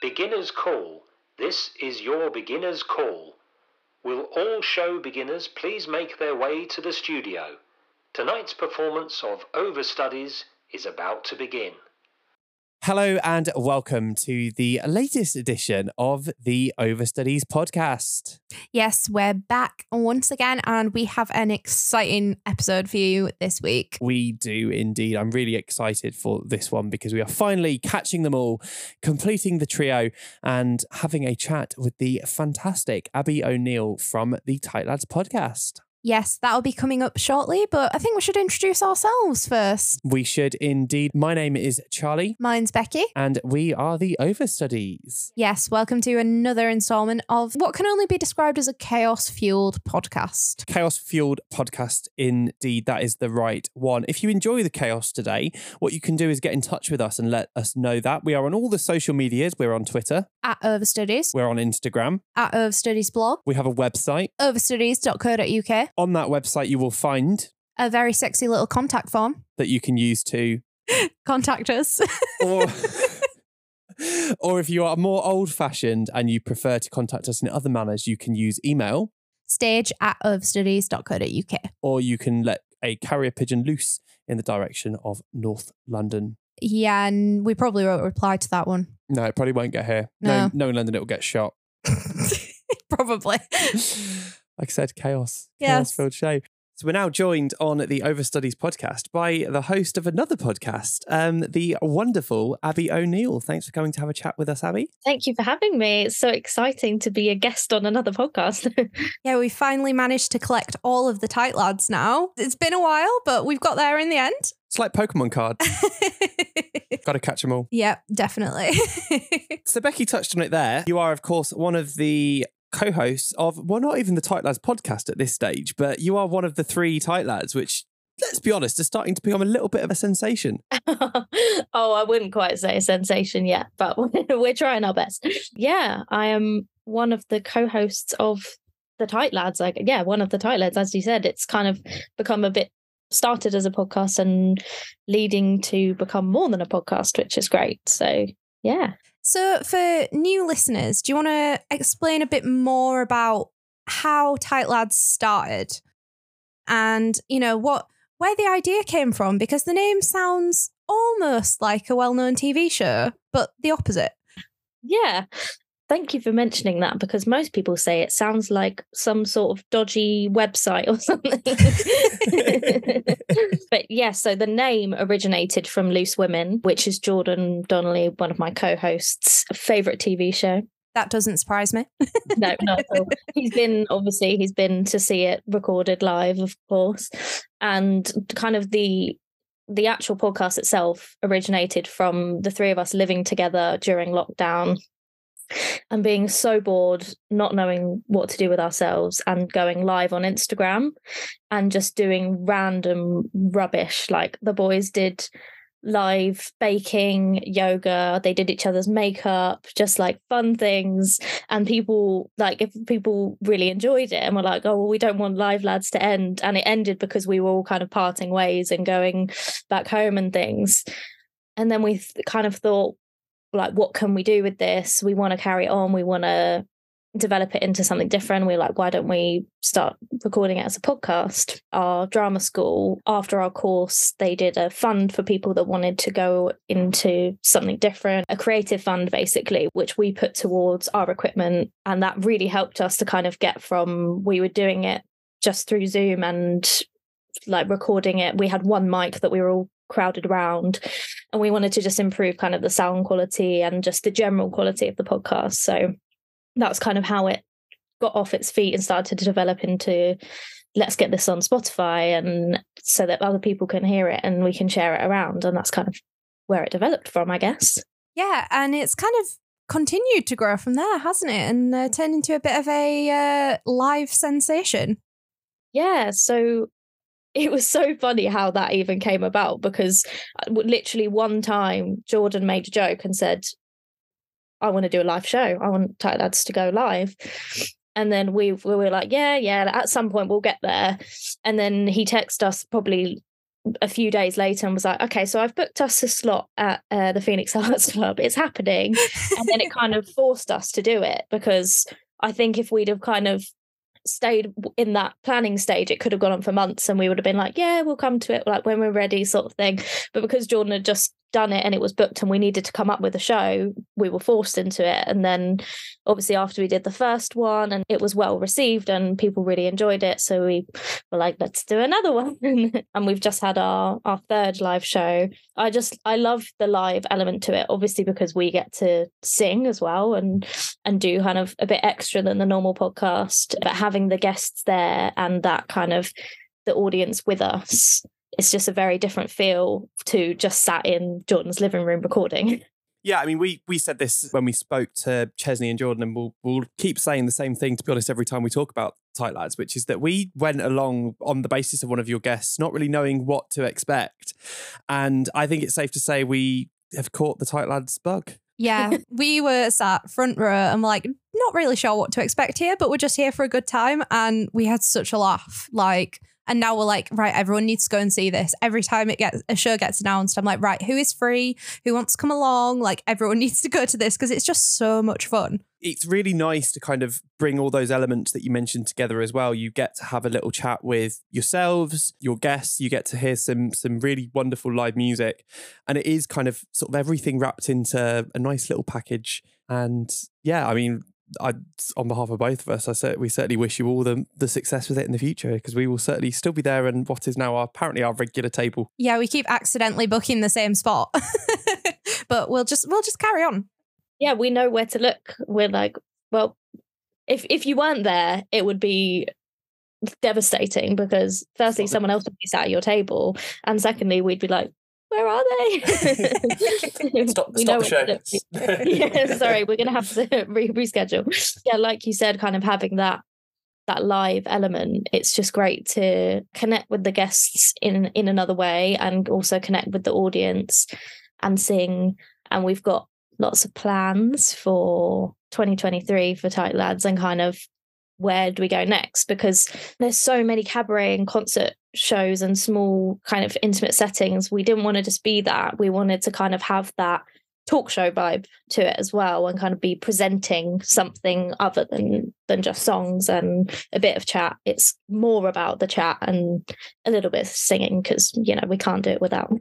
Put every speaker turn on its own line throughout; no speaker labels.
Beginner's Call. This is your beginner's call. Will all show beginners please make their way to the studio? Tonight's performance of Overstudies is about to begin.
Hello and welcome to the latest edition of the Overstudies podcast.
Yes, we're back once again, and we have an exciting episode for you this week.
We do indeed. I'm really excited for this one because we are finally catching them all, completing the trio, and having a chat with the fantastic Abi O'Neill from the Tight Lads podcast.
Yes, that'll be coming up shortly, but I think we should introduce ourselves first.
We should indeed. My name is Charlie,
Mine's Becky.
and we are the Overstudies.
Yes, welcome to another installment of what can only be described as a chaos fueled podcast.
Chaos fueled podcast, indeed. That is the right one. If you enjoy the chaos today, what you can do is get in touch with us and let us know that. We are on all the social medias. We're on Twitter,
At Overstudies,
we're on Instagram,
at Overstudies blog,
we have a website.
overstudies.co.uk,
On that website, you will find
a very sexy little contact form.
that you can use to,
Contact us.
or. Or if you are more old fashioned and you prefer to contact us in other manners, you can use email
Stage at overstudies.co.uk.
or you can let a carrier pigeon loose in the direction of North London.
Yeah, and we probably won't reply to that one.
No, it probably won't get here.
No.
No, no in London, it will get shot.
probably.
Like I said, chaos.
Yes.
Chaos filled show. So we're now joined on the Overstudies podcast by the host of another podcast, um, the wonderful Abi O'Neill. Thanks for coming to have a chat with us, Abi.
Thank you for having me. It's so exciting to be a guest on another podcast.
Yeah, we finally managed to collect all of the tight lads now. It's been a while, but we've got there in the end.
It's like Pokemon cards. Got to catch them all.
yep, definitely.
So Becky touched on it there. You are, of course, one of the co-hosts of, well, not even the Tight Lads podcast at this stage, but you are one of the three Tight Lads, which, let's be honest, is starting to become a little bit of a sensation.
oh, I wouldn't quite say a sensation yet, but we're trying our best. Yeah, I am one of the co-hosts of the Tight Lads. Like, yeah, one of the Tight Lads. As you said, it's kind of become a bit started as a podcast and leading to become more than a podcast, which is great. So, yeah.
So, for new listeners, do you want to explain a bit more about how Tight Lads started and, you know, what where the idea came from? Because the name sounds almost like a well known TV show, but the opposite.
Yeah. Thank you for mentioning that because most people say it sounds like some sort of dodgy website or something. but yeah, so the name originated from Loose Women, which is Jordan Donnelly, one of my co hosts' favorite TV show.
That doesn't surprise me.
No, not at all. He's been obviously he's been to see it recorded live, of course, and kind of the the actual podcast itself originated from the three of us living together during lockdown and being so bored, not knowing what to do with ourselves, and going live on Instagram and just doing random rubbish. Like the boys did live baking, yoga, they did each other's makeup, just like fun things. And people, like, if people really enjoyed it and were like, oh, well, we don't want Live Lads to end. And it ended because we were all kind of parting ways and going back home and things. And then we th- kind of thought, like what can we do with this? We want to carry it on. We want to develop it into something different. We're like why don't we start recording it as a podcast? Our drama school after our course they did a fund for people that wanted to go into something different a creative fund basically which we put towards our equipment. And that really helped us to kind of get from we were doing it just through zoom and like recording it. We had one mic that we were all crowded around and we wanted to just improve kind of the sound quality and just the general quality of the podcast so that's kind of how it got off its feet and started to develop into let's get this on spotify and so that other people can hear it and we can share it around and that's kind of where it developed from i guess
Yeah, and it's kind of continued to grow from there, hasn't it? And uh, turned into a bit of a uh, live sensation.
yeah so it was so funny how that even came about because uh, literally one time Jordan made a joke and said, I want to do a live show. I want Tight Lads to go live. And then we, we were like, yeah, yeah, at some point we'll get there. And then he texted us probably a few days later and was like, okay, so I've booked us a slot at uh, the Phoenix Arts Club. It's happening. and then it kind of forced us to do it because I think if we'd have kind of stayed in that planning stage, it could have gone on for months and we would have been like, yeah, we'll come to it like when we're ready, sort of thing. But because Jordan had just done it and it was booked and we needed to come up with a show, we were forced into it. And then obviously after we did the first one and it was well received and people really enjoyed it. So we were like, let's do another one. and we've just had our our third live show. I just I love the live element to it, obviously because we get to sing as well and and do kind of a bit extra than the normal podcast. But having the guests there and that kind of the audience with us it's just a very different feel to just sat in Jordan's living room recording.
Yeah, I mean, we we said this when we spoke to Chesney and Jordan, and we'll we'll keep saying the same thing. To be honest, every time we talk about Tight Lads, which is that we went along on the basis of one of your guests, not really knowing what to expect, and I think it's safe to say we have caught the Tight Lads bug.
Yeah, we were sat front row and like not really sure what to expect here, but we're just here for a good time, and we had such a laugh. Like and now we're like, right, everyone needs to go and see this. Every time it gets a show gets announced, I'm like, right, who is free? Who wants to come along? Like everyone needs to go to this because it's just so much fun.
It's really nice to kind of bring all those elements that you mentioned together as well. You get to have a little chat with yourselves, your guests, you get to hear some some really wonderful live music. And it is kind of sort of everything wrapped into a nice little package. And yeah, I mean, I, on behalf of both of us, I said we certainly wish you all the the success with it in the future because we will certainly still be there and what is now our, apparently our regular table.
Yeah, we keep accidentally booking the same spot, but we'll just we'll just carry on.
Yeah, we know where to look. We're like, well, if if you weren't there, it would be devastating because firstly, someone else would be sat at your table, and secondly, we'd be like, where are they?
stop, we stop the
show. yeah, sorry, we're gonna have to re- reschedule. Yeah, like you said, kind of having that that live element. It's just great to connect with the guests in in another way, and also connect with the audience and sing. And we've got lots of plans for 2023 for Tight Lads, and kind of where do we go next? Because there's so many cabaret and concert shows and small kind of intimate settings. We didn't want to just be that. We wanted to kind of have that talk show vibe to it as well and kind of be presenting something other than than just songs and a bit of chat it's more about the chat and a little bit of singing because you know we can't do it without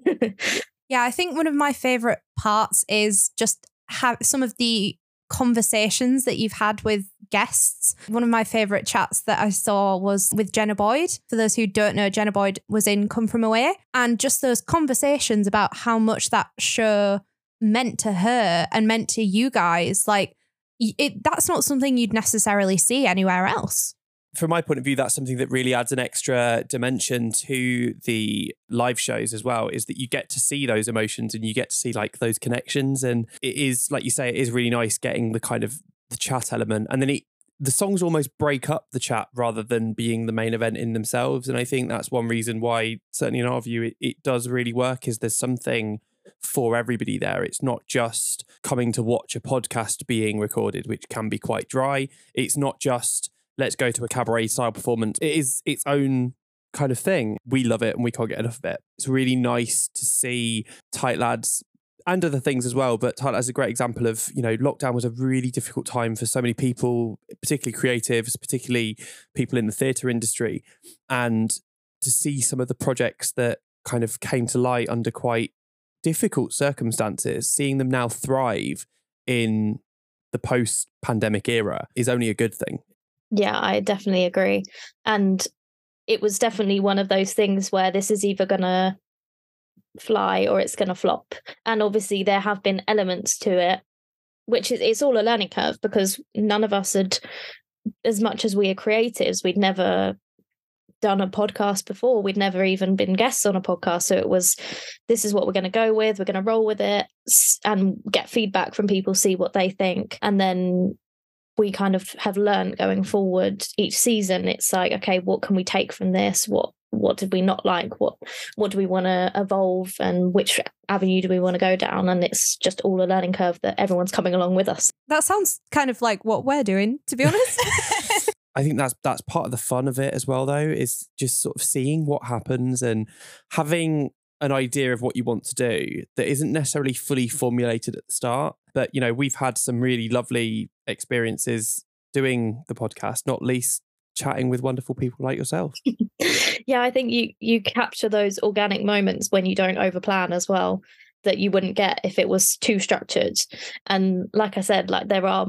yeah i think one of my favorite parts is just have some of the conversations that you've had with guests. One of my favorite chats that I saw was with Jenna Boyd. For those who don't know, Jenna Boyd was in Come From Away. And just those conversations about how much that show meant to her and meant to you guys. Like, it, that's not something you'd necessarily see anywhere else
from my point of view, that's something that really adds an extra dimension to the live shows as well. Is that you get to see those emotions and you get to see like those connections, and it is like you say, it is really nice getting the kind of the chat element, and then it the songs almost break up the chat rather than being the main event in themselves. And I think that's one reason why, certainly in our view, it, it does really work. Is there's something for everybody there. It's not just coming to watch a podcast being recorded, which can be quite dry. It's not just let's go to a cabaret style performance. It is its own kind of thing. We love it and we can't get enough of it. It's really nice to see Tight Lads and other things as well. But Tight Lads is a great example of, you know, lockdown was a really difficult time for so many people, particularly creatives, particularly people in the theatre industry. And to see some of the projects that kind of came to light under quite difficult circumstances, seeing them now thrive in the post pandemic era is only a good thing.
Yeah, I definitely agree. And it was definitely one of those things where this is either going to fly or it's going to flop. And obviously, there have been elements to it, which is it's all a learning curve because none of us had, as much as we are creatives, we'd never done a podcast before. We'd never even been guests on a podcast. So it was, this is what we're going to go with. We're going to roll with it and get feedback from people, see what they think. And then we kind of have learned going forward each season it's like okay what can we take from this? What what did we not like? What what do we want to evolve? And which avenue do we want to go down? And it's just all a learning curve that everyone's coming along with us.
That sounds kind of like what we're doing to be honest.
I think that's that's part of the fun of it as well, though, is just sort of seeing what happens and having an idea of what you want to do that isn't necessarily fully formulated at the start. But you know, we've had some really lovely experiences doing the podcast, not least chatting with wonderful people like yourself.
yeah, I think you you capture those organic moments when you don't overplan as well that you wouldn't get if it was too structured. And like I said, like there are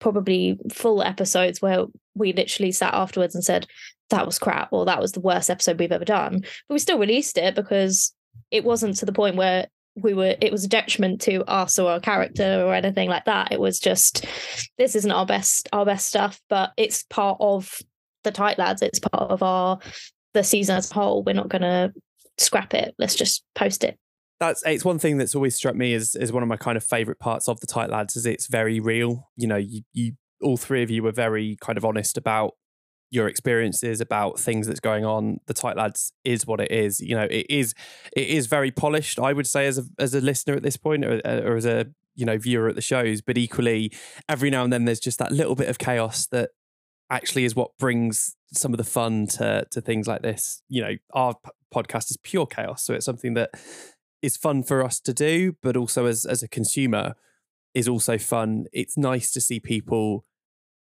probably full episodes where we literally sat afterwards and said that was crap or that was the worst episode we've ever done. But we still released it because it wasn't to the point where we were it was a detriment to us or our character or anything like that. It was just this isn't our best our best stuff, but it's part of the tight lads. It's part of our the season as a whole. We're not gonna scrap it. Let's just post it
that's it's one thing that's always struck me as is one of my kind of favorite parts of the tight lads is it's very real you know you, you all three of you were very kind of honest about your experiences about things that's going on the tight lads is what it is you know it is it is very polished i would say as a as a listener at this point or, uh, or as a you know viewer at the shows but equally every now and then there's just that little bit of chaos that actually is what brings some of the fun to to things like this you know our p- podcast is pure chaos so it's something that is fun for us to do, but also as as a consumer is also fun. It's nice to see people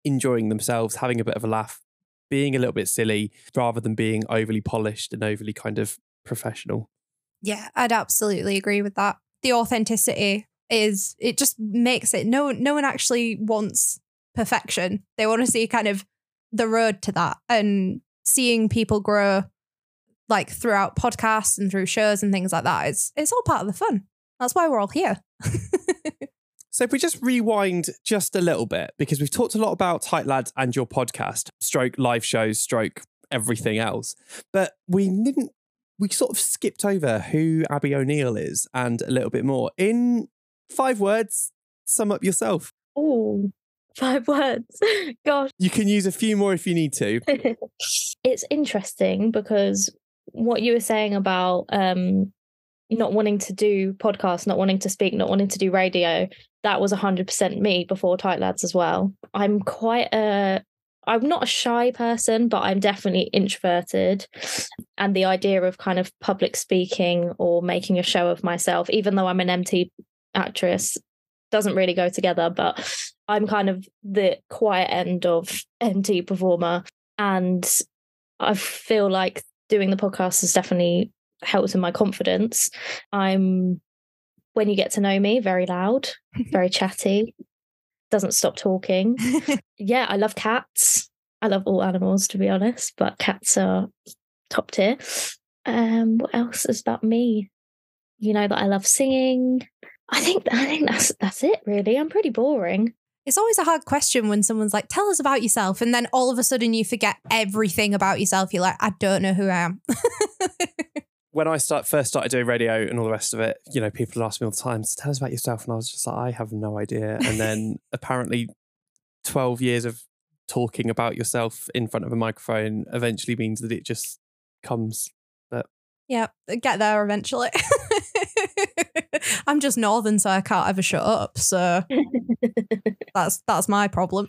enjoying themselves, having a bit of a laugh, being a little bit silly rather than being overly polished and overly kind of professional.
Yeah, I'd absolutely agree with that. The authenticity is it just makes it no no one actually wants perfection. They want to see kind of the road to that and seeing people grow like throughout podcasts and through shows and things like that. It's it's all part of the fun. That's why we're all here.
so if we just rewind just a little bit, because we've talked a lot about Tight Lads and your podcast, stroke live shows, stroke everything else. But we didn't we sort of skipped over who Abi O'Neill is and a little bit more. In five words, sum up yourself.
Oh, five words. Gosh.
You can use a few more if you need to.
it's interesting because what you were saying about um, not wanting to do podcasts, not wanting to speak, not wanting to do radio, that was 100% me before Tight Lads as well. I'm quite a I'm not a shy person, but I'm definitely introverted. And the idea of kind of public speaking or making a show of myself, even though I'm an MT actress, doesn't really go together. But I'm kind of the quiet end of MT performer. And I feel like doing the podcast has definitely helped in my confidence. I'm when you get to know me, very loud, very chatty, doesn't stop talking. yeah, I love cats. I love all animals to be honest, but cats are top tier. Um, what else is about me? You know that I love singing. I think I think that's that's it really. I'm pretty boring.
It's always a hard question when someone's like, tell us about yourself. And then all of a sudden you forget everything about yourself. You're like, I don't know who I am.
when I start first started doing radio and all the rest of it, you know, people ask me all the time, tell us about yourself. And I was just like, I have no idea. And then apparently 12 years of talking about yourself in front of a microphone eventually means that it just comes. But
yeah, uh, get there eventually. I'm just northern, so I can't ever shut up. So that's that's my problem.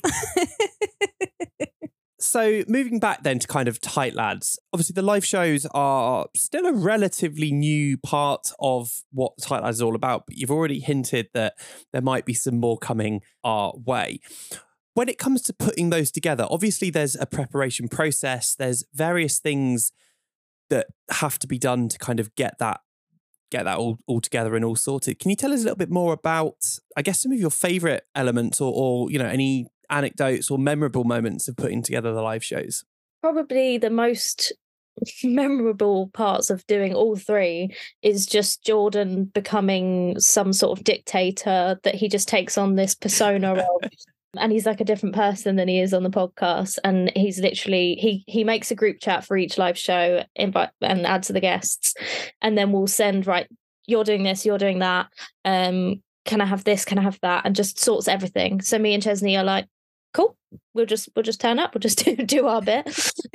So moving back then to kind of tight lads obviously the live shows are still a relatively new part of what tight lads is all about but you've already hinted that there might be some more coming our way when it comes to putting those together obviously there's a preparation process there's various things that have to be done to kind of get that get that all, all together and all sorted. Can you tell us a little bit more about, I guess, some of your favorite elements or, or you know, any anecdotes or memorable moments of putting together the live shows?
Probably the most memorable parts of doing all three is just Jordan becoming some sort of dictator that he just takes on this persona of and he's like a different person than he is on the podcast and he's literally he he makes a group chat for each live show invite and add to the guests and then we'll send right you're doing this you're doing that um can i have this can i have that and just sorts everything so me and chesney are like cool we'll just we'll just turn up we'll just do, do our bit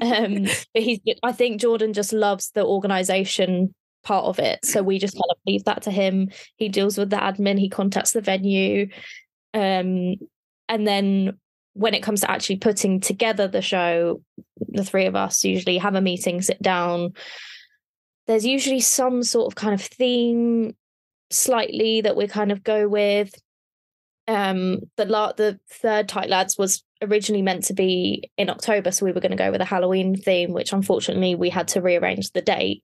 um but he's i think jordan just loves the organization part of it so we just kind of leave that to him he deals with the admin he contacts the venue um and then when it comes to actually putting together the show, the three of us usually have a meeting, sit down. There's usually some sort of kind of theme slightly that we kind of go with. Um, the la- the third Tight Lads was originally meant to be in October, so we were going to go with a Halloween theme, which unfortunately we had to rearrange the date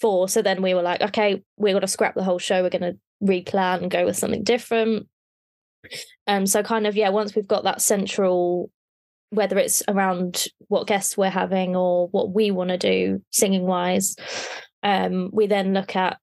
for. So then we were like, okay, we're going to scrap the whole show. We're going to replan and go with something different. Um, so kind of yeah, once we've got that central, whether it's around what guests we're having or what we want to do singing wise, um, we then look at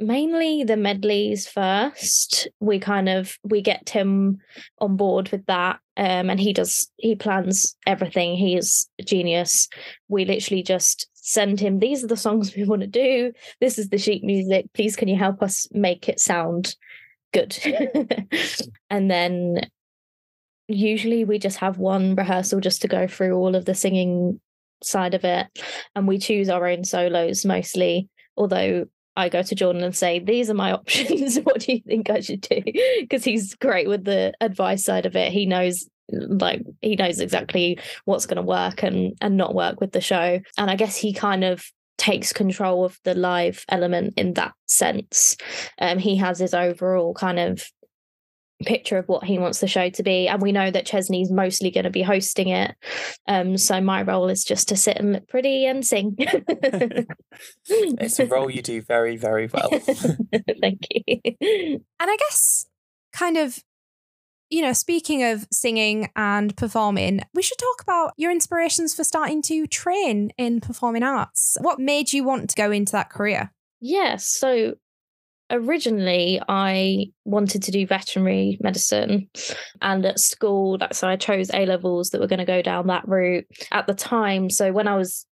mainly the medleys first. We kind of we get tim on board with that um and he does he plans everything. He is a genius. We literally just send him these are the songs we want to do. This is the sheet music. Please can you help us make it sound good? And then usually we just have one rehearsal just to go through all of the singing side of it and we choose our own solos mostly although I go to Jordan and say, These are my options. what do you think I should do? Because he's great with the advice side of it. He knows like he knows exactly what's going to work and and not work with the show and i guess he kind of takes control of the live element in that sense um he has his overall kind of picture of what he wants the show to be and we know that chesney's mostly going to be hosting it. Um so my role is just to sit and look pretty and sing.
It's a role you do very very well.
Thank you.
And i guess kind of you know speaking of singing and performing we should talk about your inspirations for starting to train in performing arts. What made you want to go into that career?
Yes so originally I wanted to do veterinary medicine and at school that's so I chose A levels that were going to go down that route. At the time so when I was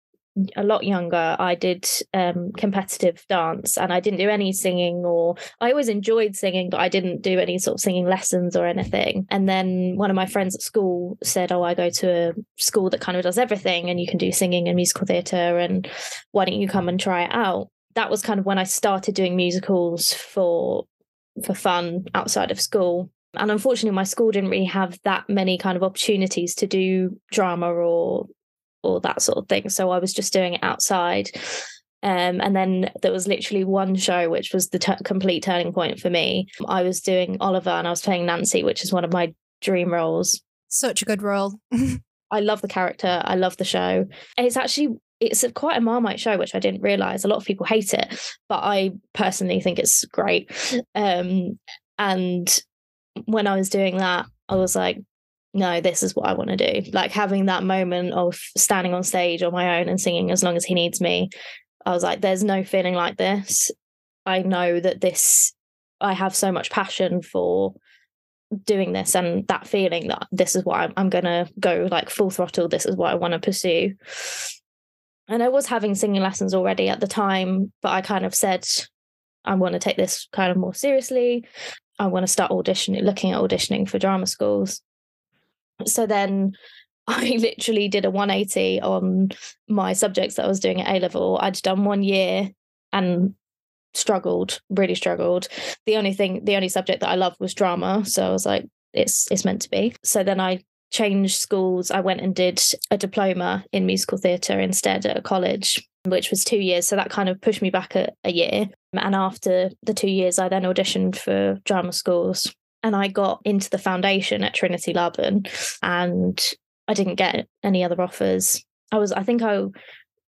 a lot younger I did um, competitive dance and I didn't do any singing or I always enjoyed singing but I didn't do any sort of singing lessons or anything. And then one of my friends at school said oh I go to a school that kind of does everything and you can do singing and musical theatre and why don't you come and try it out that was kind of when I started doing musicals for for fun outside of school. And unfortunately, my school didn't really have that many kind of opportunities to do drama or or that sort of thing. So I was just doing it outside. Um, and then there was literally one show which was the t- complete turning point for me. I was doing Oliver and I was playing Nancy, which is one of my dream roles.
Such a good role.
I love the character. I love the show. It's actually it's a, quite a marmite show, which I didn't realize. A lot of people hate it, but I personally think it's great. Um, and when I was doing that, I was like, no, this is what I want to do. Like having that moment of standing on stage on my own and singing as long as he needs me. I was like, there's no feeling like this. I know that this, I have so much passion for doing this and that feeling that this is what I'm, I'm going to go like full throttle. This is what I want to pursue and I was having singing lessons already at the time, but I kind of said, I want to take this kind of more seriously. I want to start auditioning, looking at auditioning for drama schools. So then I literally did a 180 on my subjects that I was doing at A level. I'd done one year and struggled, really struggled. The only thing, the only subject that I loved was drama. So I was like, it's it's meant to be. So then I changed schools, I went and did a diploma in musical theatre instead at a college, which was two years. So that kind of pushed me back a, a year. And after the two years, I then auditioned for drama schools and I got into the foundation at Trinity Laban and I didn't get any other offers. I was, I think I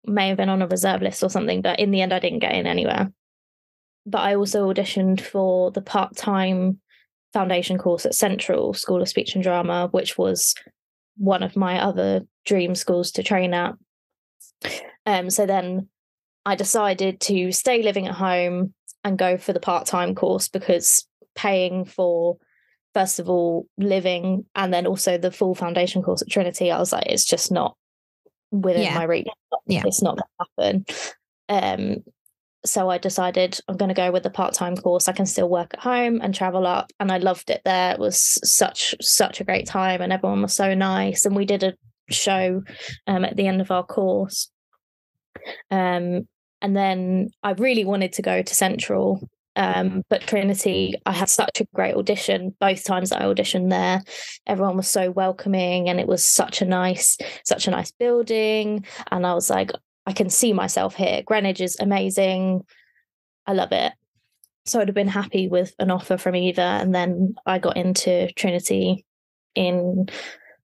may have been on a reserve list or something, but in the end, I didn't get in anywhere. But I also auditioned for the part time foundation course at Central School of Speech and Drama, which was one of my other dream schools to train at. Um, so then I decided to stay living at home and go for the part time course because paying for, first of all, living and then also the full foundation course at Trinity, I was like, it's just not within yeah. my reach. Yeah. It's not going to happen. Um, so I decided I'm going to go with the part-time course. I can still work at home and travel up and I loved it there. It was such such a great time and everyone was so nice and we did a show um, at the end of our course. Um, and then I really wanted to go to Central Um, but Trinity, I had such a great audition both times that I auditioned there. Everyone was so welcoming, and it was such a nice, such a nice building. And I was like, I can see myself here. Greenwich is amazing. I love it. So I'd have been happy with an offer from either. And then I got into Trinity in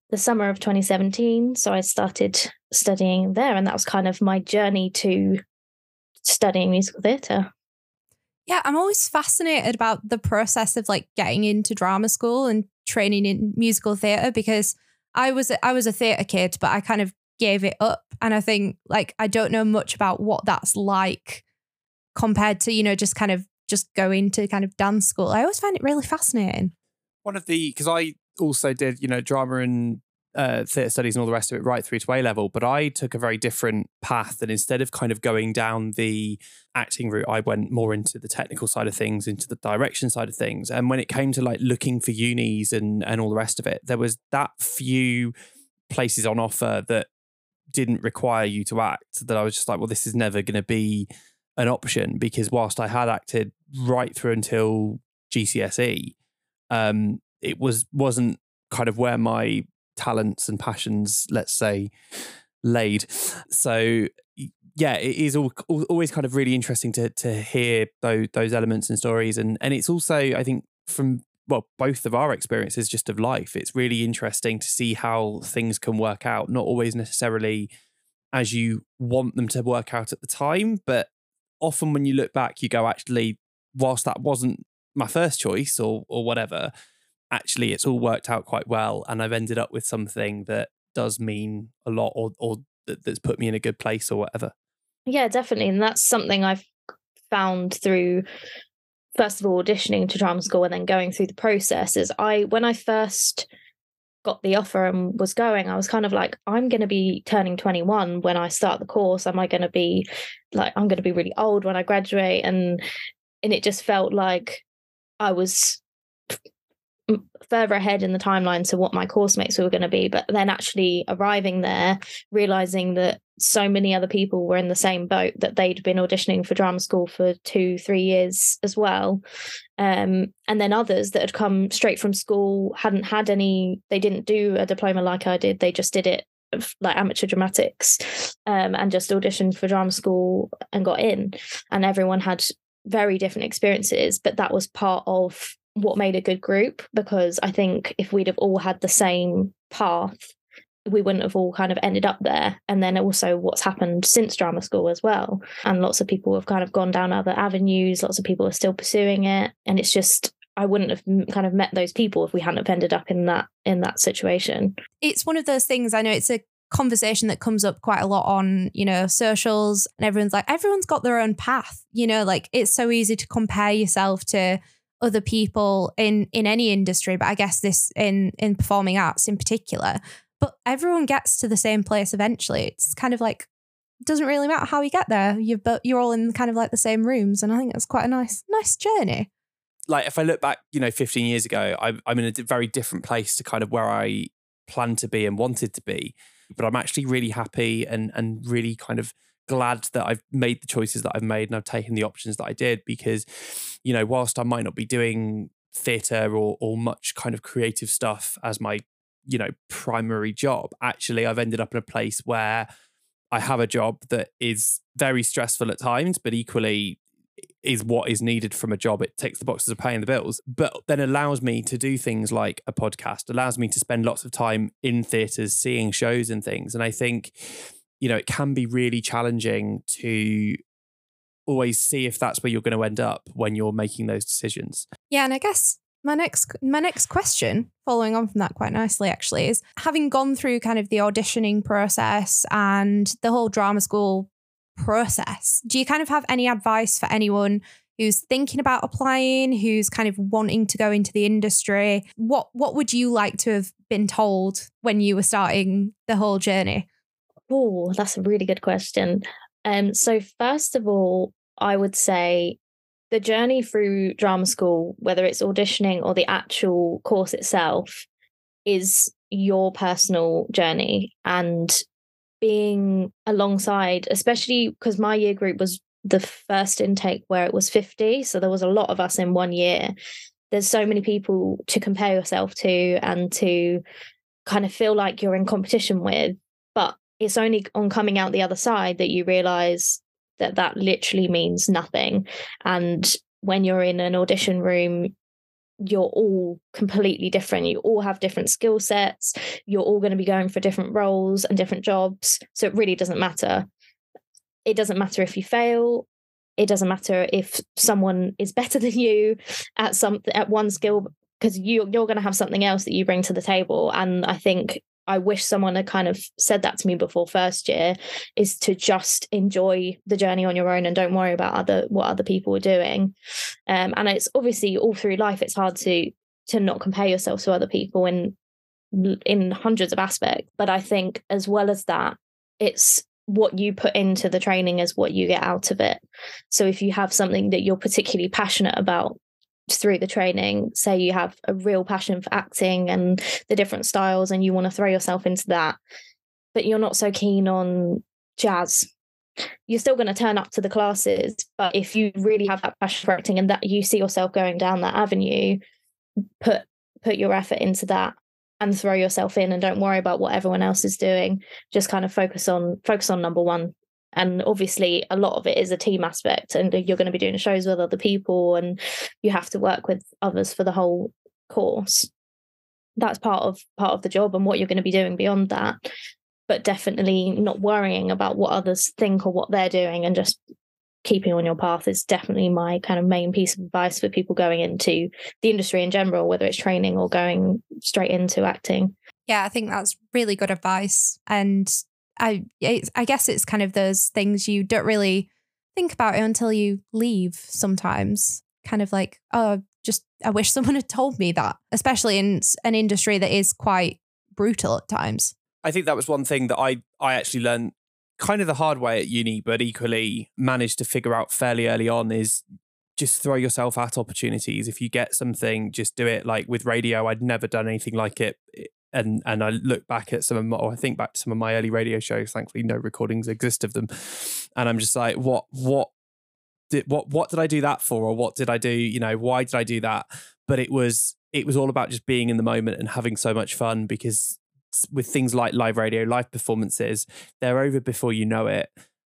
the summer of 2017. So I started studying there, and that was kind of my journey to studying musical theatre.
Yeah, I'm always fascinated about the process of like getting into drama school and training in musical theatre because I was I was a theatre kid, but I kind of gave it up, and I think like I don't know much about what that's like compared to you know just kind of just going to kind of dance school. I always find it really fascinating.
One of the because I also did you know drama and uh, theatre studies and all the rest of it right through to A level, but I took a very different path. And instead of kind of going down the acting route, I went more into the technical side of things, into the direction side of things. And when it came to like looking for unis and and all the rest of it, there was that few places on offer that didn't require you to act that I was just like, well, this is never going to be an option because whilst I had acted right through until GCSE, um, it was wasn't kind of where my talents and passions, let's say, laid. So yeah, it is all, always kind of really interesting to to hear those those elements and stories, and and it's also I think from well both of our experiences just of life, it's really interesting to see how things can work out. Not always necessarily as you want them to work out at the time, but often when you look back, you go actually, whilst that wasn't my first choice or or whatever, actually it's all worked out quite well and I've ended up with something that does mean a lot or or that, that's put me in a good place or whatever.
Yeah, definitely. And that's something I've found through first of all auditioning to drama school and then going through the process is I when I first got the offer and was going, I was kind of like, I'm going to be turning 21 when I start the course. Am I going to be like, I'm going to be really old when I graduate? And and it just felt like I was further ahead in the timeline to what my course mates were going to be but then actually arriving there realizing that so many other people were in the same boat that they'd been auditioning for drama school for two three years as well. Um, and then others that had come straight from school hadn't had any they didn't do a diploma like i did they just did it like amateur dramatics um, and just auditioned for drama school and got in. And everyone had very different experiences but that was part of what made a good group because I think if we'd have all had the same path, we wouldn't have all kind of ended up there. And then also what's happened since drama school as well. And lots of people have kind of gone down other avenues, lots of people are still pursuing it. And it's just I wouldn't have kind of met those people if we hadn't have ended up in that in that situation.
It's one of those things I know it's a conversation that comes up quite a lot on, you know, socials and everyone's like everyone's got their own path, you know, like it's so easy to compare yourself to other people in in any industry, but I guess this in in performing arts in particular. But everyone gets to the same place eventually. It's kind of like doesn't really matter how you get there. You're but you're all in kind of like the same rooms, and I think it's quite a nice nice journey.
Like if I look back, you know, 15 years ago, I'm I'm in a very different place to kind of where I planned to be and wanted to be. But I'm actually really happy and and really kind of glad that I've made the choices that I've made and I've taken the options that I did because, you know, whilst I might not be doing theatre or or much kind of creative stuff as my, you know, primary job, actually I've ended up in a place where I have a job that is very stressful at times, but equally is what is needed from a job. It takes the boxes of paying the bills, but then allows me to do things like a podcast, allows me to spend lots of time in theatres, seeing shows and things. And I think you know, it can be really challenging to always see if that's where you're going to end up when you're making those decisions.
Yeah, and I guess my next my next question following on from that quite nicely actually is having gone through kind of the auditioning process and the whole drama school process do you kind of have any advice for anyone who's thinking about applying who's kind of wanting to go into the industry what what would you like to have been told when you were starting the whole journey
Oh, that's a really good question. Um, so first of all, I would say the journey through drama school, whether it's auditioning or the actual course itself, is your personal journey. And being alongside, especially because my year group was the first intake where it was 50 so there was a lot of us in one year. There's so many people to compare yourself to and to kind of feel like you're in competition with but it's only on coming out the other side that you realize that that literally means nothing and when you're in an audition room you're all completely different. You all have different skill sets. You're all going to be going for different roles and different jobs. So it really doesn't matter. It doesn't matter if you fail. It doesn't matter if someone is better than you at some at one skill because you you're going to have something else that you bring to the table. And I think I wish someone had kind of said that to me before first year is to just enjoy the journey on your own and don't worry about other what other people are doing. Um, and it's obviously all through life it's hard to to not compare yourself to other people in in hundreds of aspects. But I think as well as that, it's what you put into the training is what you get out of it. So if you have something that you're particularly passionate about, through the training say you have a real passion for acting and the different styles and you want to throw yourself into that but you're not so keen on jazz you're still going to turn up to the classes but if you really have that passion for acting and that you see yourself going down that avenue put put your effort into that and throw yourself in and don't worry about what everyone else is doing. Just kind of focus on focus on number one and obviously a lot of it is a team aspect and you're going to be doing shows with other people and you have to work with others for the whole course. That's part of part of the job and what you're going to be doing beyond that. But definitely not worrying about what others think or what they're doing and just keeping on your path is definitely my kind of main piece of advice for people going into the industry in general whether it's training or going straight into acting.
Yeah i think that's really good advice. And I I guess it's kind of those things you don't really think about it until you leave sometimes. Kind of like, oh, just I wish someone had told me that, especially in an industry that is quite brutal at times.
I think that was one thing that I I actually learned kind of the hard way at uni, but equally managed to figure out fairly early on is just throw yourself at opportunities. If you get something, just do it. Like with radio, I'd never done anything like it eh, and and I look back at some of my, or I think back to some of my early radio shows. Thankfully, no recordings exist of them, and I'm just like, what, what did what what did I do that for, or what did I do? You know, why did I do that? But it was it was all about just being in the moment and having so much fun because with things like live radio, live performances, they're over before you know it,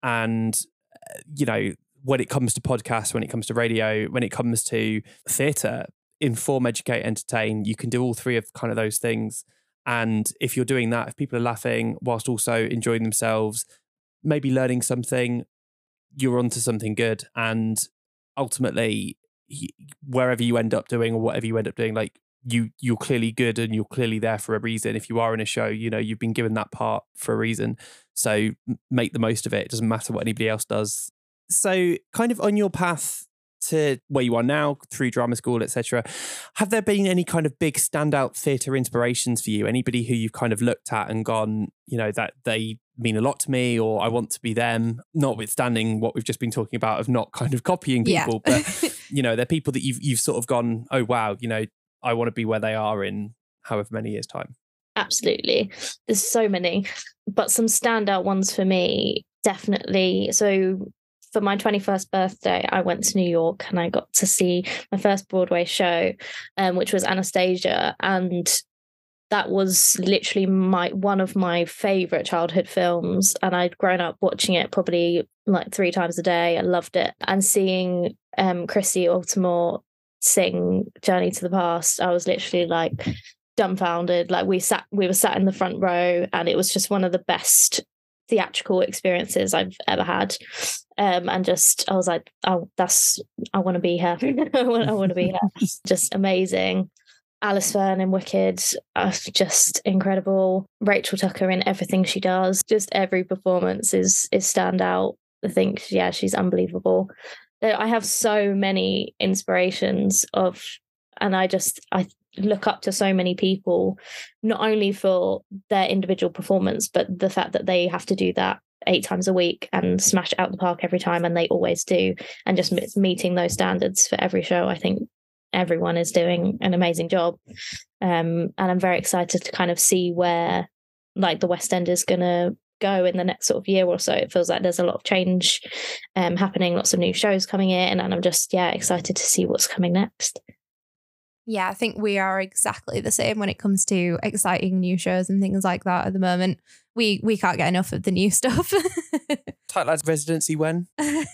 and uh, you know when it comes to podcasts, when it comes to radio, when it comes to theatre, inform, educate, entertain, you can do all three of kind of those things and if you're doing that, if people are laughing whilst also enjoying themselves, maybe learning something, you're onto something good. And ultimately, wherever you end up doing or whatever you end up doing, like you you're clearly good and you're clearly there for a reason. If you are in a show, you know you've been given that part for a reason. So make the most of it. It doesn't matter what anybody else does. So, kind of on your path to where you are now through drama school etc have there been any kind of big standout theatre inspirations for you? Anybody who you've kind of looked at and gone you know that they mean a lot to me or i want to be them notwithstanding what we've just been talking about of not kind of copying people yeah. but you know they're people that you've you've sort of gone oh wow you know i want to be where they are in however many years time.
Absolutely. There's so many but some standout ones for me definitely so for my 21st birthday, I went to New York and I got to see my first Broadway show, um, which was Anastasia. And that was literally my one of my favorite childhood films. And I'd grown up watching it probably like three times a day. I loved it. And seeing um, Christy Altomare sing Journey to the Past, I was literally like dumbfounded. Like we sat, we were sat in the front row, and it was just one of the best theatrical experiences I've ever had. Um, and just I was like, oh, that's I want to be here. I want to be here. just amazing. Alice Fearn in Wicked, uh, just incredible. Rachel Tucker in everything she does. Just every performance is is standout. I think, yeah, she's unbelievable. I have so many inspirations of, and I just I look up to so many people, not only for their individual performance, but the fact that they have to do that eight times a week and smash out the park every time, and they always do, and just meeting those standards for every show. I think everyone is doing an amazing job, um, and I'm very excited to kind of see where like the West End is going to go in the next sort of year or so. It feels like there's a lot of change um, happening, lots of new shows coming in, and I'm just yeah excited to see what's coming next.
Yeah, I think we are exactly the same when it comes to exciting new shows and things like that at the moment. We we can't get enough of the new stuff.
Tight Lads residency when?
I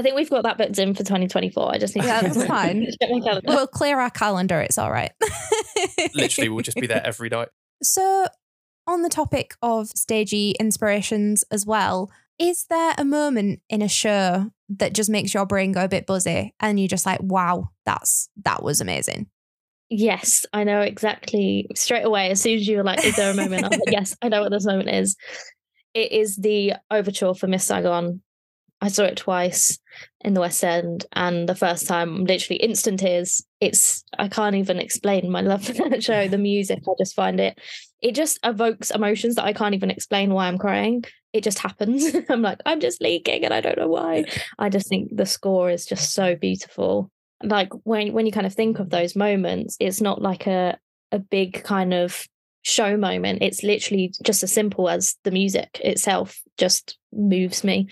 think we've got that booked in for 2024. I just need
Yeah,
to
that's fine.
check my calendar.
we'll clear our calendar, it's all right.
Literally, we'll just be there every night.
So, on the topic of stagey inspirations as well, is there a moment in a show that just makes your brain go a bit buzzy and you're just like, wow, that's that was amazing?
Yes, I know exactly. Straight away, as soon as you were like, "Is there a moment?" Like, "Yes, I know what this moment is." It is the overture for Miss Saigon. I saw it twice in the West End, and the first time, literally instant tears. It's I can't even explain my love for that show. The music, I just find it. It just evokes emotions that I can't even explain why I'm crying. It just happens. I'm like, I'm just leaking, and I don't know why. I just think the score is just so beautiful like when when you kind of think of those moments it's not like a a big kind of show moment it's literally just as simple as the music itself just moves me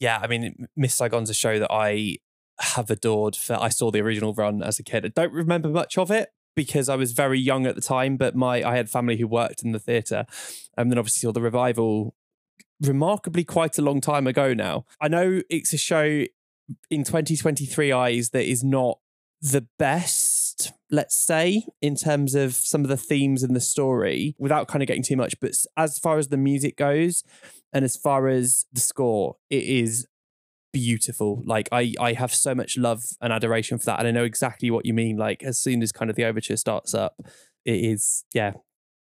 Yeah, I mean, Miss Saigon's a show that I have adored. For I saw the original run as a kid. I don't remember much of it because I was very young at the time. But my I had family who worked in the theatre, and then obviously saw the revival. Remarkably, quite a long time ago now. I know it's a show in 2023 eyes that is not the best, let's say, in terms of some of the themes in the story, without kind of getting too much. But as far as the music goes, and as far as the score, it is beautiful. Like I, I have so much love and adoration for that, and I know exactly what you mean. Like as soon as kind of the overture starts up, it is yeah.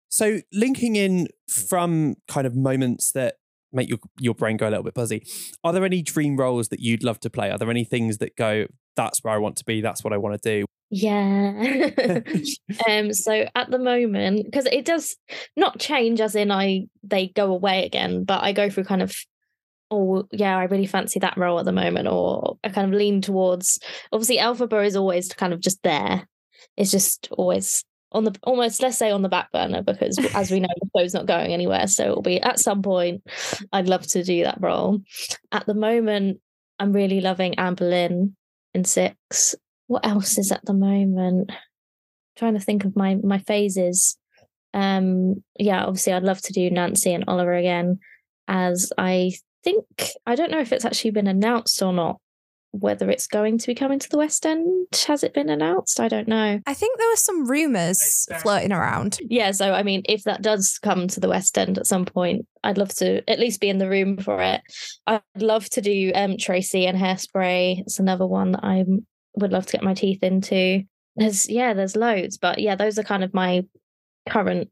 So linking in from kind of moments that make your your brain go a little bit buzzy. Are there any dream roles that you'd love to play? Are there any things that go, that's where I want to be, that's what I want to do?
yeah um so at the moment because it does not change as in i they go away again but i go through kind of oh yeah i really fancy that role at the moment or i kind of lean towards obviously Elphaba is always kind of just there it's just always on the almost let's say on the back burner because as we know the show's not going anywhere. So it'll be at some point i'd love to do that role. At the moment i'm really loving Anne Boleyn in six. What else is at the moment? Trying to think of my my phases. Um yeah obviously i'd love to do nancy and oliver again as i think i don't know if it's actually been announced or not whether it's going to be coming to the west end. Has it been announced? I don't know.
I think there were some rumors floating around.
yeah so i mean if that does come to the west end at some point i'd love to at least be in the room for it. I'd love to do um tracy and hairspray. It's another one that i would love to get my teeth into. There's yeah there's loads but yeah those are kind of my current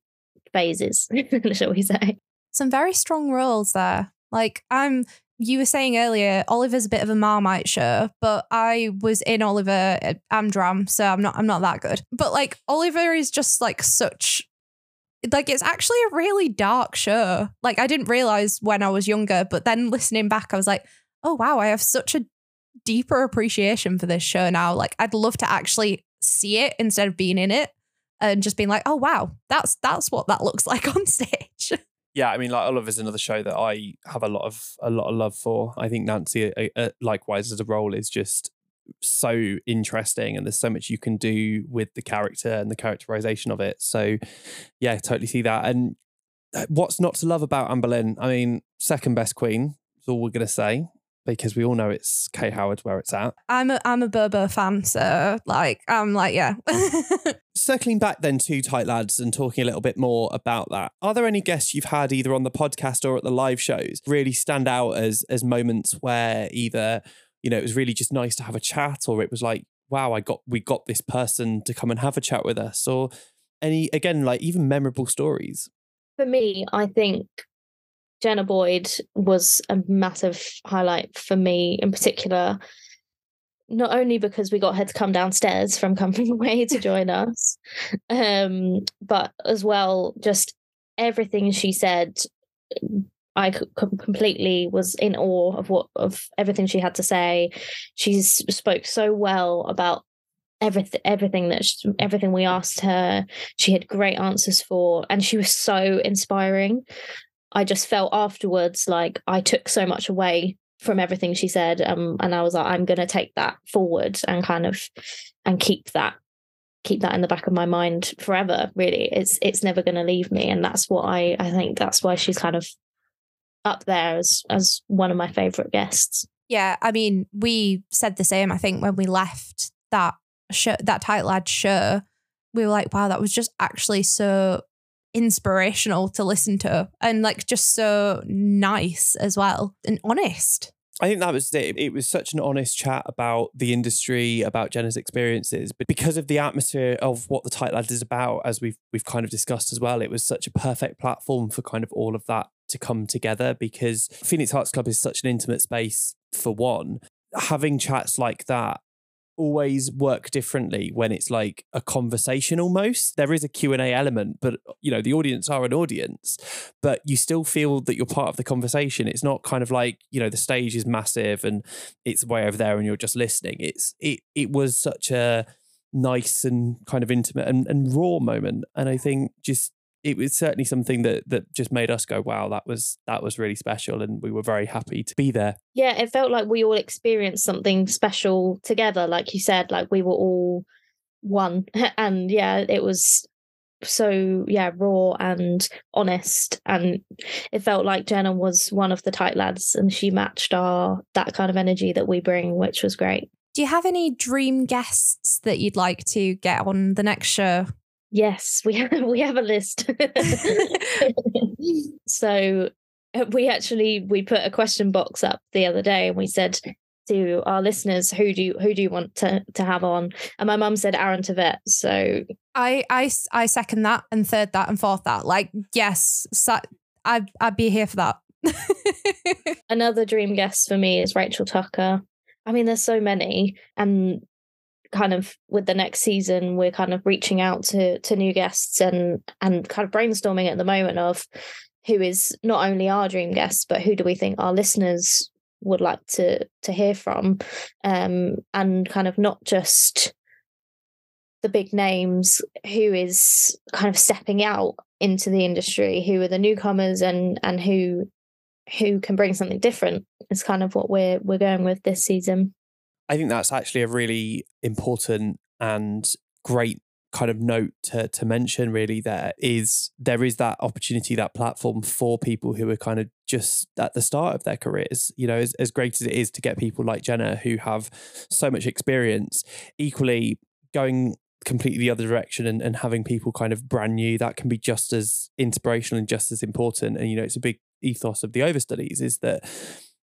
phases shall we say.
Some very strong roles there. Like I'm you were saying earlier, Oliver's a bit of a marmite show, but I was in Oliver at Amdram, so I'm not I'm not that good. But like Oliver is just like such like it's actually a really dark show. Like I didn't realize when I was younger, but then listening back, I was like, oh wow, I have such a deeper appreciation for this show now. Like I'd love to actually see it instead of being in it and just being like, oh wow, that's that's what that looks like on stage.
Yeah, I mean, like Oliver's another show that I have a lot of a lot of love for. I think Nancy, uh, uh, likewise as a role, is just so interesting, and there's so much you can do with the character and the characterization of it. So, yeah, totally see that. And uh, what's not to love about Anne Boleyn? I mean, second best queen is all we're gonna say because we all know it's Kay Howard where it's at.
I'm a I'm a Bobo fan, so like I'm like yeah.
Circling back then to Tight Lads and talking a little bit more about that, are there any guests you've had either on the podcast or at the live shows really stand out as as moments where either you know it was really just nice to have a chat, or it was like wow, I got we got this person to come and have a chat with us, or any again like even memorable stories.
for me i think jenna boyd was a massive highlight for me in particular. Not only because we got her to come downstairs from from away to join us um but as well just everything she said I completely was in awe of what of everything she had to say. She spoke so well about everything everything that she, everything we asked her. She had great answers for and she was so inspiring i just felt afterwards like i took so much away from everything she said um, and i was like i'm going to take that forward and kind of and keep that keep that in the back of my mind forever really it's it's never going to leave me and that's what i i think that's why she's kind of up there as as one of my favorite guests
Yeah, I mean, we said the same. I think when we left that show, that Tight Lad show, we were like, wow, that was just actually so inspirational to listen to and like just so nice as well and honest.
I think that was it. It was such an honest chat about the industry, about Jenna's experiences, but because of the atmosphere of what the Tight Lads is about, as we've we've kind of discussed as well, it was such a perfect platform for kind of all of that to come together. Because Phoenix Arts Club is such an intimate space for one. Having chats like that always work differently when it's like a conversation almost. There is a q&a element but you know the audience are an audience but you still feel that you're part of the conversation. It's not kind of like you know the stage is massive and it's way over there and you're just listening. It's it it was such a nice and kind of intimate and, and raw moment. And i think just it was certainly something that that just made us go wow that was that was really special and we were very happy to be there.
Yeah it felt like we all experienced something special together like you said like we were all one. And yeah it was so yeah raw and honest and it felt like jenna was one of the tight lads and she matched our that kind of energy that we bring which was great.
Do you have any dream guests that you'd like to get on the next show?
Yes we have we have a list so uh, we actually we put a question box up the other day and we said to our listeners who do you who do you want to to have on and my mum said aaron Tveit. so
I, I i second that and third that and fourth that. Like, yes, sa- I'd, I'd be here for that.
another dream guest for me is rachel tucker i mean there's so many and kind of with the next season we're kind of reaching out to to new guests and and kind of brainstorming at the moment of who is not only our dream guest but who do we think our listeners would like to to hear from? Um and kind of not just the big names who is kind of stepping out into the industry who are the newcomers and and who who can bring something different is kind of what we're we're going with this season
I think that's actually a really important and great kind of note to, to mention really there is there is that opportunity that platform for people who are kind of just at the start of their careers. You know as, as great as it is to get people like jenna who have so much experience equally going completely the other direction and, and having people kind of brand new that can be just as inspirational and just as important. And you know it's a big ethos of the overstudies is that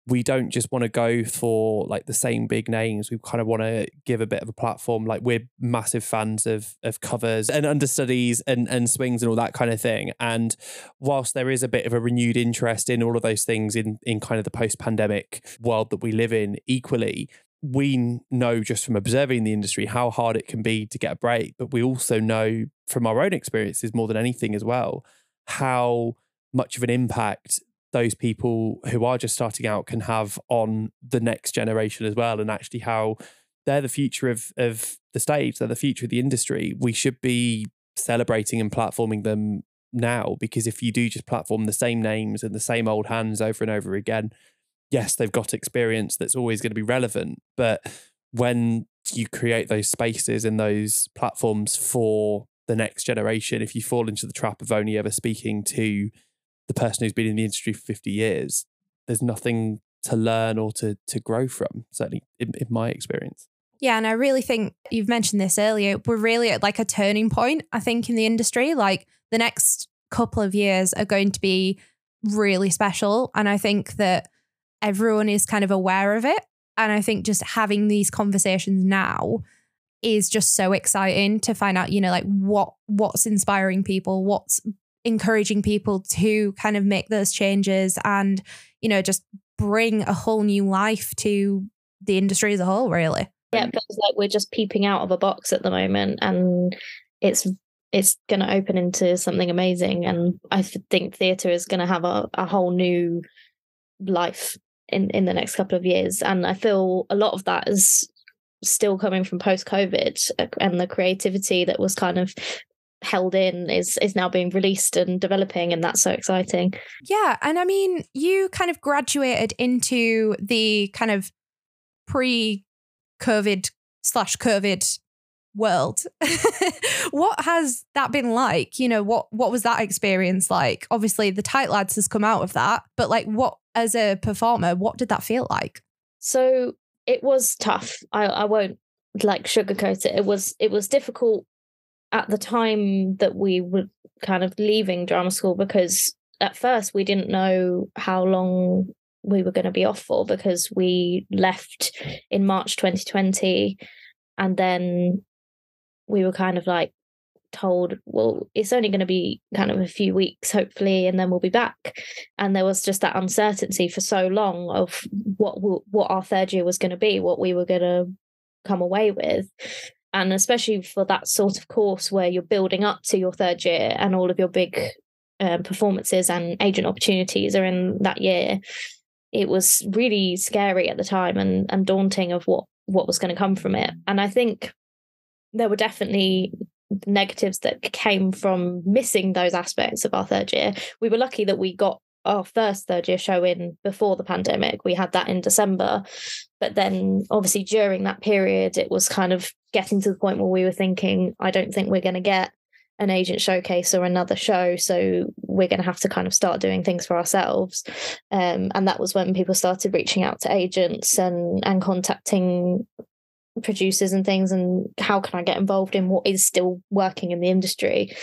we don't just want to go for like the same big names. We kind of want to give a bit of a platform. Like we're massive fans of of covers and understudies and and swings and all that kind of thing. And whilst there is a bit of a renewed interest in all of those things in in kind of the post pandemic world that we live in, equally we know just from observing the industry how hard it can be to get a break. But we also know from our own experiences more than anything as well how much of an impact those people who are just starting out can have on the next generation as well and actually how they're the future of of the stage they're the future of the industry. We should be celebrating and platforming them now because if you do just platform the same names and the same old hands over and over again yes they've got experience that's always going to be relevant but when you create those spaces and those platforms for the next generation if you fall into the trap of only ever speaking to the person who's been in the industry for 50 years there's nothing to learn or to to grow from certainly in, in my experience
Yeah, and I really think you've mentioned this earlier. We're really at like a turning point, I think, in the industry. Like the next couple of years are going to be really special. And I think that everyone is kind of aware of it. And I think just having these conversations now is just so exciting to find out, you know, like what what's inspiring people, what's encouraging people to kind of make those changes and, you know, just bring a whole new life to the industry as a whole, really.
yeah it feels like we're just peeping out of a box at the moment and it's it's going to open into something amazing and i think theatre is going to have a, a whole new life in in the next couple of years and i feel a lot of that is still coming from post COVID uh, and the creativity that was kind of held in is is now being released and developing and that's so exciting.
Yeah and i mean you kind of graduated into the kind of pre covid slash covid world. What has that been like? You know what what was that experience like? Obviously the tight lads has come out of that but like what as a performer what did that feel like?
So it was tough. I i won't like sugarcoat it. It was it was difficult at the time that we were kind of leaving drama school because at first we didn't know how long we were going to be off for because we left in March 2020 and then we were kind of like told well it's only going to be kind of a few weeks hopefully and then we'll be back. And there was just that uncertainty for so long of what what our third year was going to be what we were going to come away with and especially for that sort of course where you're building up to your third year and all of your big um, performances and agent opportunities are in that year it was really scary at the time and, and daunting of what what was going to come from it and i think there were definitely negatives that came from missing those aspects of our third year we were lucky that we got our first third year show in before the pandemic. We had that in December. But then obviously during that period, it was kind of getting to the point where we were thinking, I don't think we're going to get an agent showcase or another show. So we're going to have to kind of start doing things for ourselves. Um, and that was when people started reaching out to agents and and contacting producers and things and how can I get involved in what is still working in the industry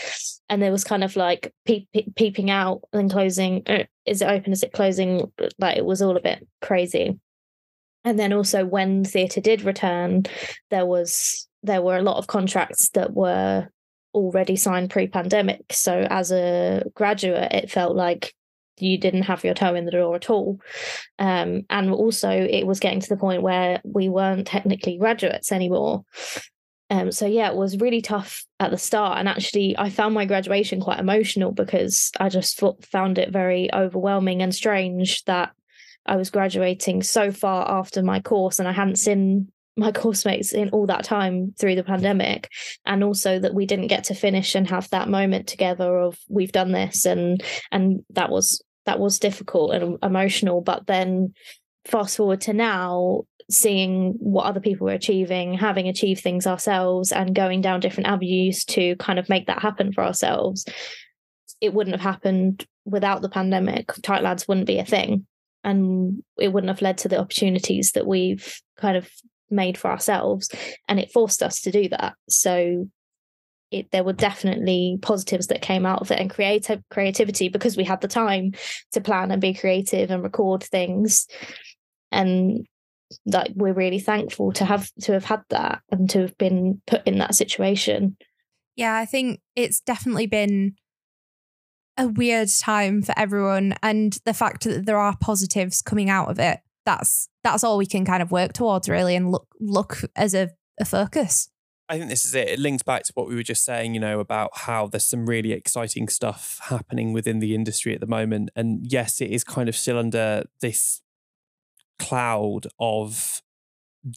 and there was kind of like peep, peep, peeping out and closing uh, is it open is it closing like it was all a bit crazy and then also when theatre did return there was there were a lot of contracts that were already signed pre-pandemic so as a graduate it felt like you didn't have your toe in the door at all. Um, and also, it was getting to the point where we weren't technically graduates anymore. Um, so yeah, it was really tough at the start, and actually, I found my graduation quite emotional because I just found it very overwhelming and strange that I was graduating so far after my course, and I hadn't seen my course mates in all that time through the pandemic and also that we didn't get to finish and have that moment together of we've done this and and that was that was difficult and emotional. But then fast forward to now, seeing what other people were achieving, having achieved things ourselves, and going down different avenues to kind of make that happen for ourselves. It wouldn't have happened without the pandemic. Tight Lads wouldn't be a thing. And it wouldn't have led to the opportunities that we've kind of made for ourselves. And it forced us to do that. So it, there were definitely positives that came out of it and creative creativity because we had the time to plan and be creative and record things and like we're really thankful to have to have had that and to have been put in that situation
yeah i think it's definitely been a weird time for everyone and the fact that there are positives coming out of it that's that's all we can kind of work towards really and look look as a, a focus
I think this is it. It links back to what we were just saying, you know, about how there's some really exciting stuff happening within the industry at the moment. And yes, it is kind of still under this cloud of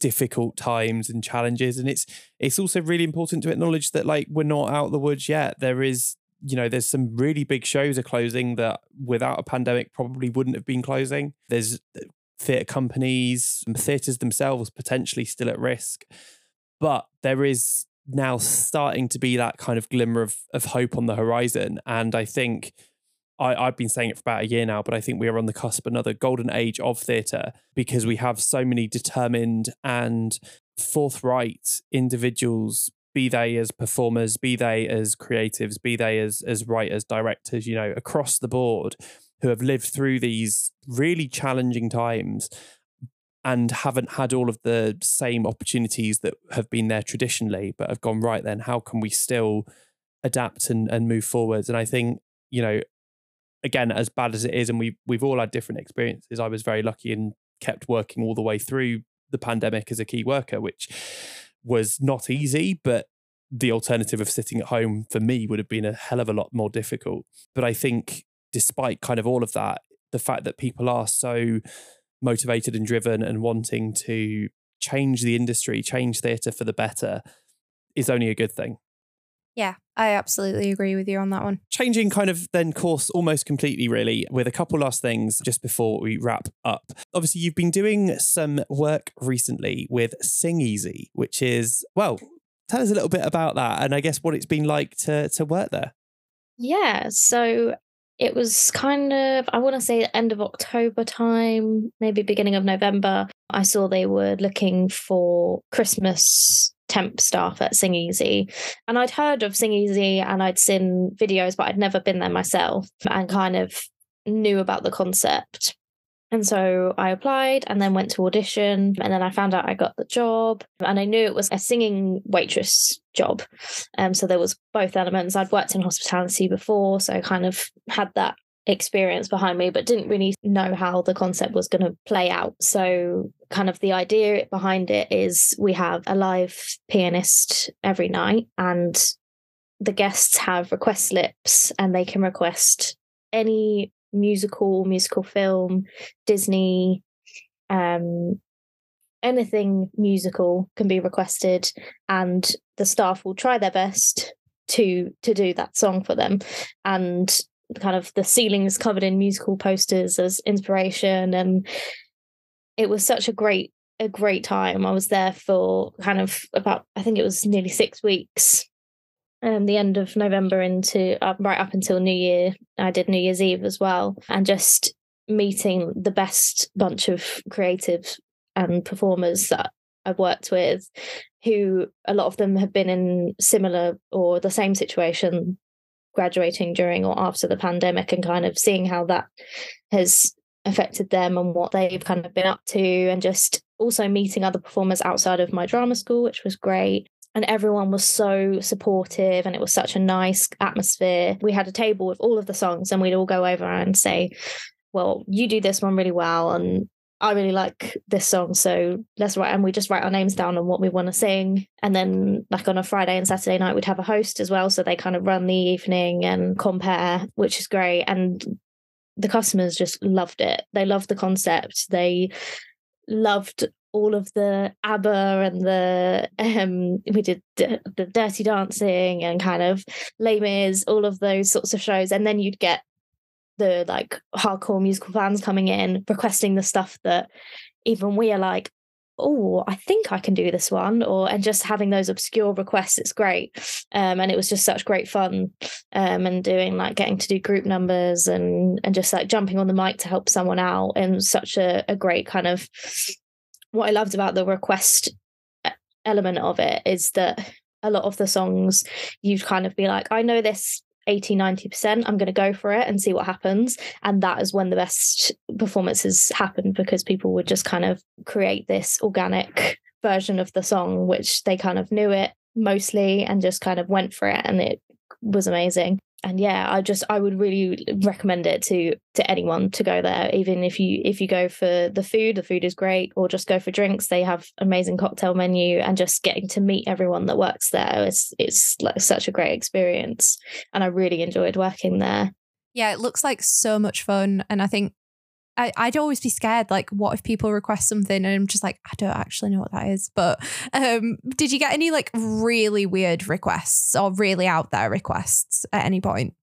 difficult times and challenges. And it's it's also really important to acknowledge that like we're not out of the woods yet. There is, you know, there's some really big shows are closing that without a pandemic probably wouldn't have been closing. There's uh, theatre companies, and theatres themselves potentially still at risk but there is now starting to be that kind of glimmer of of hope on the horizon. And I think I, I've been saying it for about a year now, but I think we are on the cusp of another golden age of theatre because we have so many determined and forthright individuals be they as performers, be they as creatives, be they as as writers, directors, you know, across the board, who have lived through these really challenging times and haven't had all of the same opportunities that have been there traditionally, but have gone right. Then how can we still adapt and and move forwards? And I think you know, again, as bad as it is, and we we've all had different experiences. I was very lucky and kept working all the way through the pandemic as a key worker, which was not easy, but the alternative of sitting at home for me would have been a hell of a lot more difficult. But I think, despite kind of all of that, the fact that people are so motivated and driven and wanting to change the industry, change theatre for the better is only a good thing.
Yeah, I absolutely agree with you on that one.
Changing kind of then course almost completely, really, with a couple last things just before we wrap up. Obviously, you've been doing some work recently with Sing Easy, which is, well, tell us a little bit about that and I guess what it's been like to, to work there.
Yeah, so it was kind of, I want to say, end of October time, maybe beginning of November. I saw they were looking for Christmas temp staff at Sing Easy. And I'd heard of Sing Easy and I'd seen videos, but I'd never been there myself and kind of knew about the concept. And so I applied and then went to audition. And then I found out I got the job. And I knew it was a singing waitress job. Um, so there was both elements. I'd worked in hospitality before, so I kind of had that experience behind me, but didn't really know how the concept was going to play out. So, kind of the idea behind it is we have a live pianist every night, and the guests have request slips, and they can request any musical, musical film, Disney, um, anything musical can be requested, and the staff will try their best to to do that song for them and kind of the ceilings covered in musical posters as inspiration. And it was such a great a great time. I was there for kind of about i think it was nearly six weeks. Um, the end of november into uh, right up until new year i did new year's eve as well. And just meeting the best bunch of creatives and performers that i've worked with who a lot of them have been in similar or the same situation graduating during or after the pandemic and kind of seeing how that has affected them and what they've kind of been up to and just also meeting other performers outside of my drama school which was great. And everyone was so supportive and it was such a nice atmosphere. We had a table with all of the songs and we'd all go over and say well you do this one really well and I really like this song, so let's write. And we just write our names down on what we want to sing. And then, like on a Friday and Saturday night, we'd have a host as well. So they kind of run the evening and compare, which is great. And the customers just loved it. They loved the concept. They loved all of the ABBA and the um we did the dirty dancing and kind of Les all of those sorts of shows. And then you'd get the like hardcore musical fans coming in requesting the stuff that even we are like oh i think i can do this one or and just having those obscure requests it's great. Um, and it was just such great fun um, and doing like getting to do group numbers and and just like jumping on the mic to help someone out and such a, a great kind of what i loved about the request element of it is that a lot of the songs you'd kind of be like i know this 80 90% i'm going to go for it and see what happens. And that is when the best performances happen because people would just kind of create this organic version of the song which they kind of knew it mostly and just kind of went for it and it was amazing and yeah i just i would really recommend it to to anyone to go there. Even if you if you go for the food the food is great or just go for drinks. They have amazing cocktail menu and just getting to meet everyone that works there it's it's like such a great experience. And i really enjoyed working there.
Yeah it looks like so much fun. And i think I, I'd always be scared. Like, what if people request something and I'm just like, I don't actually know what that is. But um, did you get any like really weird requests or really out there requests at any point?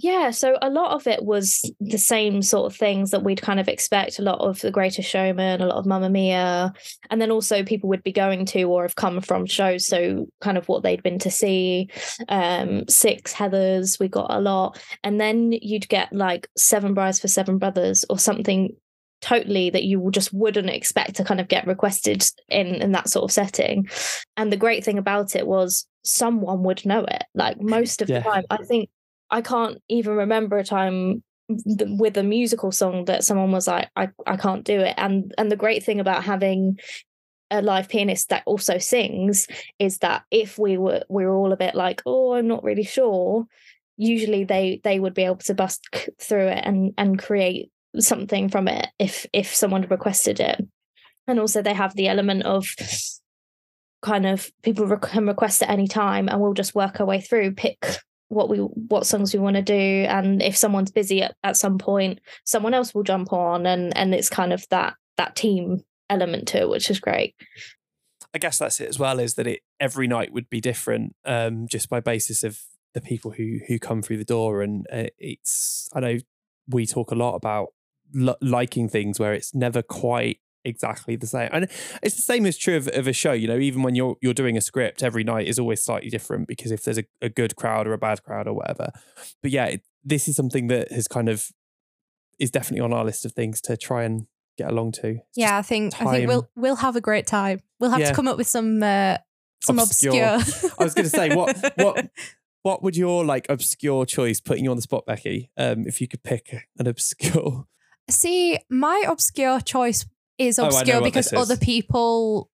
Yeah, so a lot of it was the same sort of things that we'd kind of expect. A lot of The Greatest Showman, a lot of Mamma Mia, and then also people would be going to or have come from shows. So kind of what they'd been to see. Um, Six Heathers, we got a lot, and then you'd get like Seven Brides for Seven Brothers or something totally that you just wouldn't expect to kind of get requested in in that sort of setting. And the great thing about it was someone would know it. Like most of yeah. the time, I think I can't even remember a time with a musical song that someone was like, I, I can't do it. And and the great thing about having a live pianist that also sings is that if we were we were all a bit like, oh, I'm not really sure, usually they they would be able to bust through it and and create something from it if if someone requested it. And also they have the element of kind of people can request at any time and we'll just work our way through pick what we what songs we want to do and if someone's busy at, at some point someone else will jump on and and it's kind of that that team element to it, which is great.
I guess that's it as well. Is that it every night would be different, um, just by basis of the people who who come through the door, and uh, it's. I know we talk a lot about l- liking things where it's never quite exactly the same, and it's the same is true of, of a show. You know, even when you're you're doing a script, every night is always slightly different because if there's a, a good crowd or a bad crowd or whatever. But yeah, it, this is something that has kind of is definitely on our list of things to try and get along to. It's
Yeah, I think I think we'll we'll have a great time. We'll have
Yeah.
to come up with some uh, some
Obscure.
obscure.
I was going to say what what what would your like obscure choice putting you on the spot, Becky? Um, if you could pick an obscure.
See, my obscure choice is
Oh,
obscure
what
because
is.
other people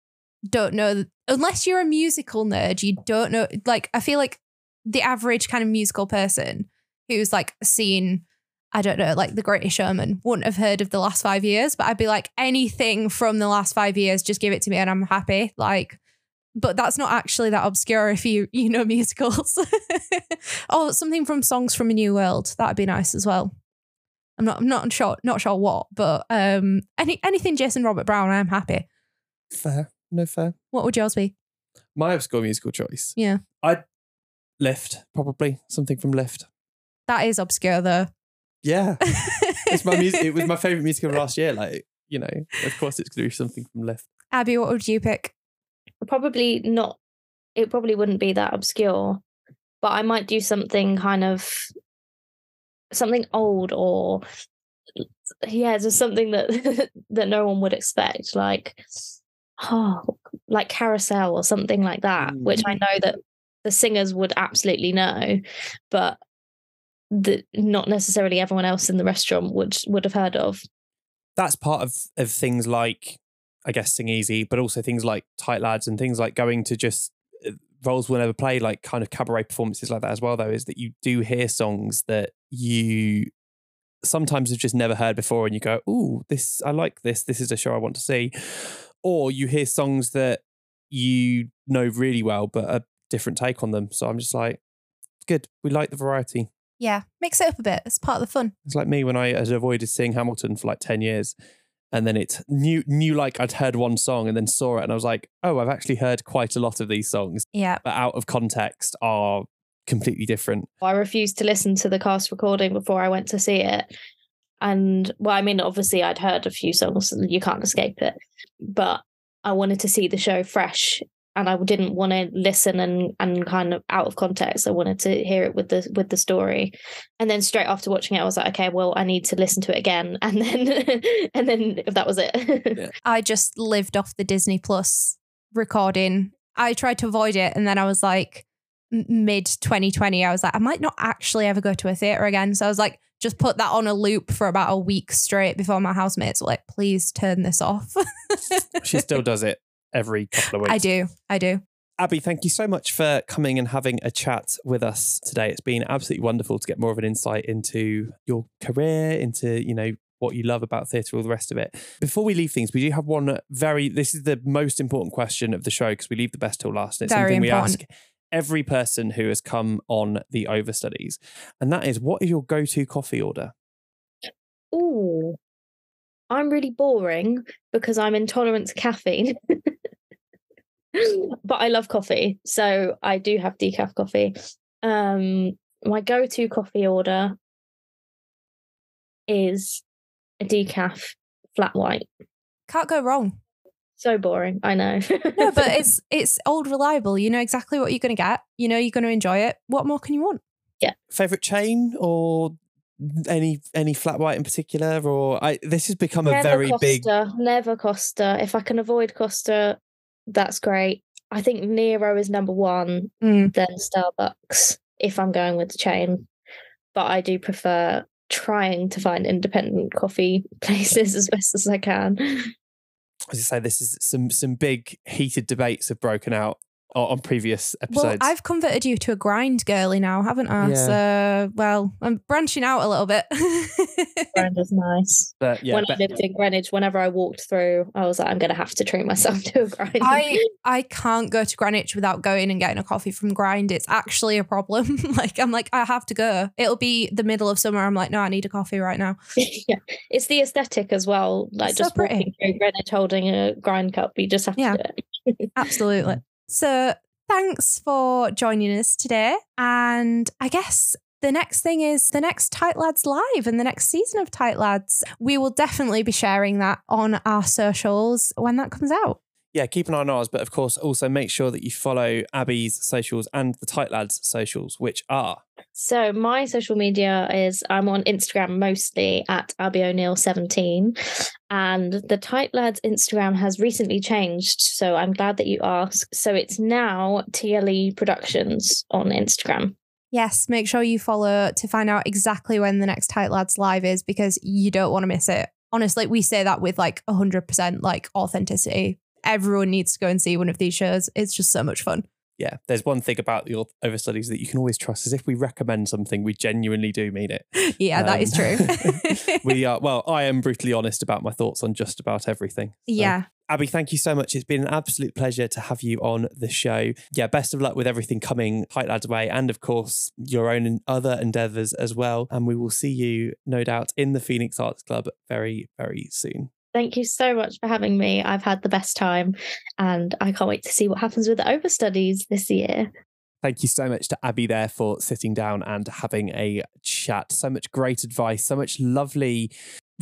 don't know. Unless you're a musical nerd, you don't know. Like, I feel like the average kind of musical person who's like seen, I don't know, like The Greatest Showman wouldn't have heard of the last five years. But I'd be like, anything from the last five years, just give it to me and I'm happy. Like, but that's not actually that obscure if you you know musicals. oh, something from Songs from a New World that'd be nice as well. I'm not I'm not sure not sure what, but um, any anything Jason Robert Brown, I'm happy.
Fair, no fair.
What would yours be?
My obscure musical choice.
Yeah.
I'd Lift probably something from Lift.
That is obscure though.
Yeah, it's my music. It was my favorite music of last year. Like you know, of course, it's going to be something from Lift.
Abi, what would you pick?
Probably not. It probably wouldn't be that obscure, but I might do something kind of something old or yeah, just something that that no one would expect, like oh, like Carousel or something like that, which I know that the singers would absolutely know, but that not necessarily everyone else in the restaurant would would have heard of.
That's part of of things like I guess Sing Easy, but also things like Tight Lads and things like going to just uh, Roles We'll Never Play, like kind of cabaret performances like that as well. Though is that you do hear songs that you sometimes have just never heard before, and you go, "Ooh, this I like this. This is a show I want to see," or you hear songs that you know really well, but a different take on them. So I'm just like, good. We like the variety.
Yeah, mix it up a bit. It's part of the fun.
It's like me when I had avoided seeing Hamilton for like 10 years. And then it knew knew like I'd heard one song and then saw it and I was like, oh, I've actually heard quite a lot of these songs,
Yeah.
but out of context are completely different.
I refused to listen to the cast recording before I went to see it. And well, I mean, obviously, I'd heard a few songs, and you can't escape it. But I wanted to see the show fresh, and I didn't want to listen and and kind of out of context. I wanted to hear it with the with the story. And then straight after watching it, I was like, okay, well, I need to listen to it again. And then and then if that was it.
I just lived off the Disney Plus recording. I tried to avoid it, and then I was like, mid 2020, I was like, I might not actually ever go to a theater again. So I was like, just put that on a loop for about a week straight before my housemates were like, please turn this off.
She still does it every couple of weeks.
I do. I do.
Abi, thank you so much for coming and having a chat with us today. It's been absolutely wonderful to get more of an insight into your career, into, you know, what you love about theatre, all the rest of it. Before we leave things, we do have one very, this is the most important question of the show because we leave the best till last. It's
Very
something
important.
we ask every person who has come on the overstudies. And that is, what is your go to coffee order?
Ooh, I'm really boring because I'm intolerant to caffeine. but I love coffee, so I do have decaf coffee. Um, my go-to coffee order is a decaf flat white.
Can't go wrong.
So boring, I know.
No, but it's it's old reliable. You know exactly what you're going to get. You know you're going to enjoy it. What more can you want? Yeah.
Favorite chain or any any flat white in particular? Or I this has become a very
Costa,
big
never Costa. If I can avoid Costa, that's great. I think Nero is number one,
Mm.
then Starbucks if I'm going with the chain. But I do prefer trying to find independent coffee places as best as I can.
As I say, this is some some big heated debates have broken out on previous episodes. Well.
I've converted you to a grind girly now, haven't I?
Yeah.
So, well, I'm branching out a little bit.
Grind is nice.
but yeah,
when
Be-
I lived in Greenwich, whenever I walked through, I was like, I'm going to have to treat myself to a grind.
I I can't go to Greenwich without going and getting a coffee from Grind. It's actually a problem. like I'm like I have to go. It'll be the middle of summer. I'm like no, I need a coffee right now.
yeah, it's the aesthetic as well. Like
It's so
just walking through Greenwich holding a grind cup, you just have
Yeah.
to do it.
Absolutely. So thanks for joining us today. And I guess the next thing is the next Tight Lads Live and the next season of Tight Lads. We will definitely be sharing that on our socials when that comes out.
Yeah, keep an eye on ours, but of course, also make sure that you follow Abi's socials and the Tight Lads socials, which are
So my social media is I'm on Instagram mostly at Abi O'Neill 17. And the Tight Lads Instagram has recently changed. So I'm glad that you asked. So it's now TLE Productions on Instagram.
Yes, make sure you follow to find out exactly when the next Tight Lads live is because you don't want to miss it. Honestly, we say that with like 100% like authenticity. Everyone needs to go and see one of these shows. It's just so much fun.
yeah. There's one thing about the overstudies that you can always trust is if we recommend something, we genuinely do mean it.
Yeah, that is
Um,
true.
we are well, I am brutally honest about my thoughts on just about everything. So,
yeah.
Abi, thank you so much. It's been an absolute pleasure to have you on the show. Yeah, best of luck with everything coming Tight Lads way, and of course your own other endeavours as well. And we will see you, no doubt, in the Phoenix Arts Club very, very soon.
Thank you so much for having me. I've had the best time and I can't wait to see what happens with the overstudies this year.
Thank you so much to Abi there for sitting down and having a chat. So much great advice, so much lovely,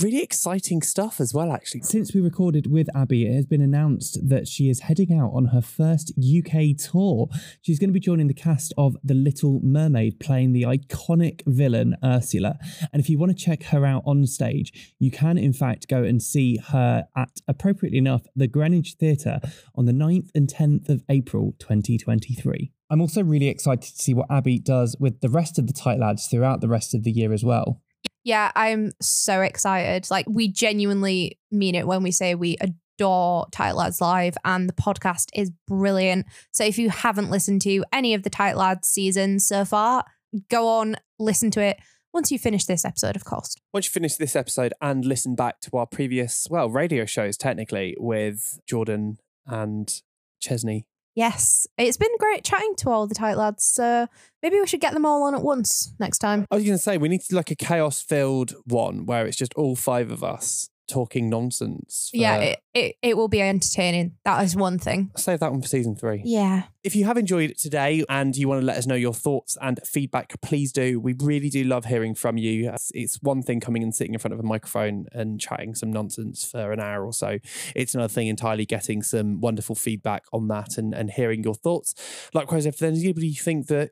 really exciting stuff as well, actually.
Since we recorded with Abi, it has been announced that she is heading out on her first UK tour. She's going to be joining the cast of The Little Mermaid, playing the iconic villain Ursula. And if you want to check her out on stage, you can, in fact, go and see her at, appropriately enough, the Greenwich Theatre on the 9th and 10th of April 2023. I'm also really excited to see what Abi does with the rest of the Tight Lads throughout the rest of the year as well.
Yeah, I'm so excited. Like, we genuinely mean it when we say we adore Tight Lads Live, and the podcast is brilliant. So, if you haven't listened to any of the Tight Lads seasons so far, go on, listen to it once you finish this episode, of course.
Once you finish this episode and listen back to our previous, well, radio shows technically with Jordan and Chesney.
Yes, it's been great chatting to all the Tight Lads. So, maybe we should get them all on at once next time.
I was going to say, we need to do like a chaos filled one where it's just all five of us talking nonsense. for-
Yeah, it, it, it will be entertaining. That is one thing.
Save that one for season three.
Yeah.
If you have enjoyed it today and you want to let us know your thoughts and feedback, please do. We really do love hearing from you. It's, it's one thing coming and sitting in front of a microphone and chatting some nonsense for an hour or so. It's another thing entirely getting some wonderful feedback on that and, and hearing your thoughts. Likewise, if there's anybody you think that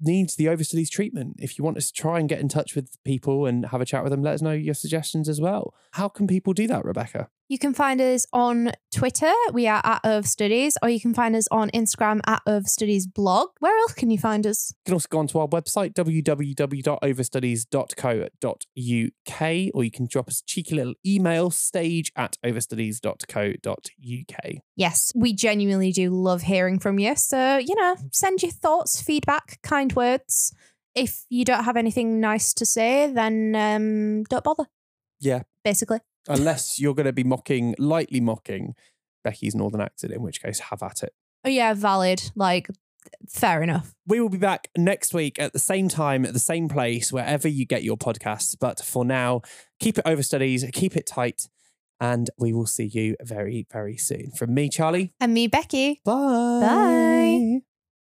needs the overstudies treatment, if you want us to try and get in touch with people and have a chat with them, let us know your suggestions as well. How can people do that, Rebecca?
You can find us on Twitter. We are at overstudies, or you can find us on Instagram at overstudies blog. Where else can you find us?
You can also go onto our website, www.overstudies.co.uk, or you can drop us a cheeky little email, stage at overstudies.co.uk.
Yes, we genuinely do love hearing from you. So, you know, send your thoughts, feedback, kind words. If you don't have anything nice to say, then um, don't bother,
Yeah,
basically.
Unless you're going to be mocking, lightly mocking Becky's northern accent, in which case, have at it.
Oh, yeah, valid. Like, fair enough.
We will be back next week at the same time, at the same place, wherever you get your podcasts. But for now, keep it over studies, keep it tight, and we will see you very, very soon. From me, Charlie.
And me, Becky.
Bye.
Bye.